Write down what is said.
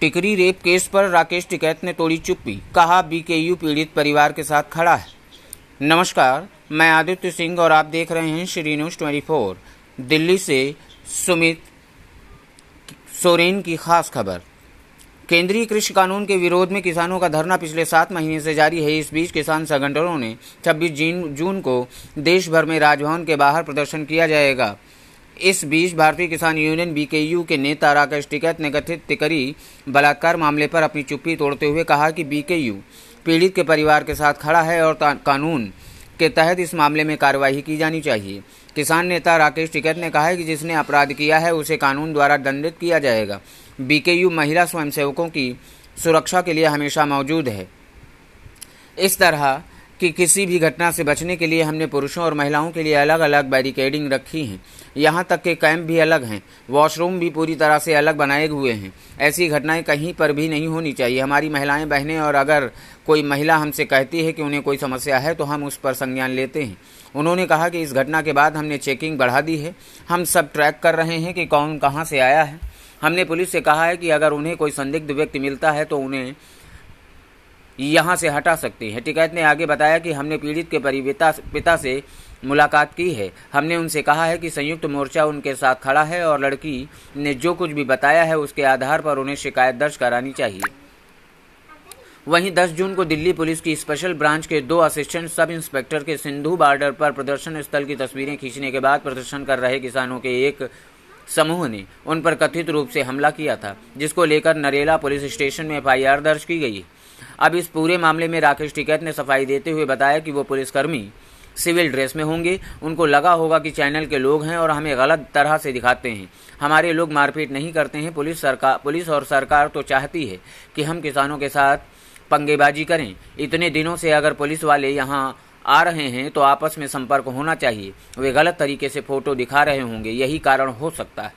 टिकरी rape case पर राकेश टिकैत ने तोड़ी चुप्पी, कहा बीकेयू पीड़ित परिवार के साथ खड़ा है। नमस्कार, मैं आदित्य सिंह और आप देख रहे हैं Shri News twenty four, Delhi से सुमित सोरेन की खास खबर। केंद्रीय कृषि कानून के विरोध में किसानों का धरना पिछले सात महीने से जारी है। इस बीच किसान संगठनों ने 26 जून को देश भर में राजभवन के बाहर प्रदर्शन किया जाएगा। इस बीच भारतीय किसान यूनियन बीकेयू के नेता राकेश टिकैत ने कथित तिकरी बलात्कार मामले पर अपनी चुप्पी तोड़ते हुए कहा कि बीकेयू पीड़ित के परिवार के साथ खड़ा है और कानून के तहत इस मामले में कार्यवाही की जानी चाहिए। किसान नेता राकेश टिकैत ने कहा है कि जिसने अपराध किया है, उसे कानून द्वारा दंडित किया जाएगा। बीकेयू महिला स्वयंसेवकों की सुरक्षा के लिए हमेशा मौजूद है। इस तरह कि किसी भी घटना से बचने के लिए हमने पुरुषों और महिलाओं के लिए अलग अलग बैरिकेडिंग रखी है। यहाँ तक के कैंप भी अलग हैं। वॉशरूम भी पूरी तरह से अलग बनाए हुए हैं। ऐसी घटनाएँ कहीं पर भी नहीं होनी चाहिए। हमारी महिलाएँ, बहनें और अगर कोई महिला हमसे कहती है कि उन्हें कोई समस्या है तो हम उस पर संज्ञान लेते हैं। उन्होंने कहा कि इस घटना के बाद हमने चेकिंग बढ़ा दी है। हम सब ट्रैक कर रहे हैं कि कौन कहाँ से आया है। हमने पुलिस से कहा है कि अगर उन्हें कोई संदिग्ध व्यक्ति मिलता है तो उन्हें यहाँ से हटा सकते हैं। टिकैत ने आगे बताया कि हमने पीड़ित के परिवेता, पिता से मुलाकात की है। हमने उनसे कहा है कि संयुक्त मोर्चा उनके साथ खड़ा है और लड़की ने जो कुछ भी बताया है उसके आधार पर उन्हें शिकायत दर्ज करानी चाहिए। वहीं 10 जून को दिल्ली पुलिस की स्पेशल ब्रांच के दो असिस्टेंट सब इंस्पेक्टर के सिंधु बॉर्डर पर प्रदर्शन स्थल की तस्वीरें खींचने के बाद प्रदर्शन कर रहे किसानों के एक समूह ने उन पर कथित रूप से हमला किया था, जिसको लेकर नरेला पुलिस स्टेशन में एफआईआर दर्ज की गई। अब इस पूरे मामले में राकेश टिकैत ने सफ़ाई देते हुए बताया कि वो पुलिसकर्मी सिविल ड्रेस में होंगे। उनको लगा होगा कि चैनल के लोग हैं और हमें गलत तरह से दिखाते हैं। हमारे लोग मारपीट नहीं करते हैं। पुलिस सरकार, पुलिस और सरकार तो चाहती है कि हम किसानों के साथ पंगेबाजी करें। इतने दिनों से अगर पुलिस वाले यहाँ आ रहे हैं तो आपस में संपर्क होना चाहिए। वे गलत तरीके से फ़ोटो दिखा रहे होंगे। यही कारण हो सकता है।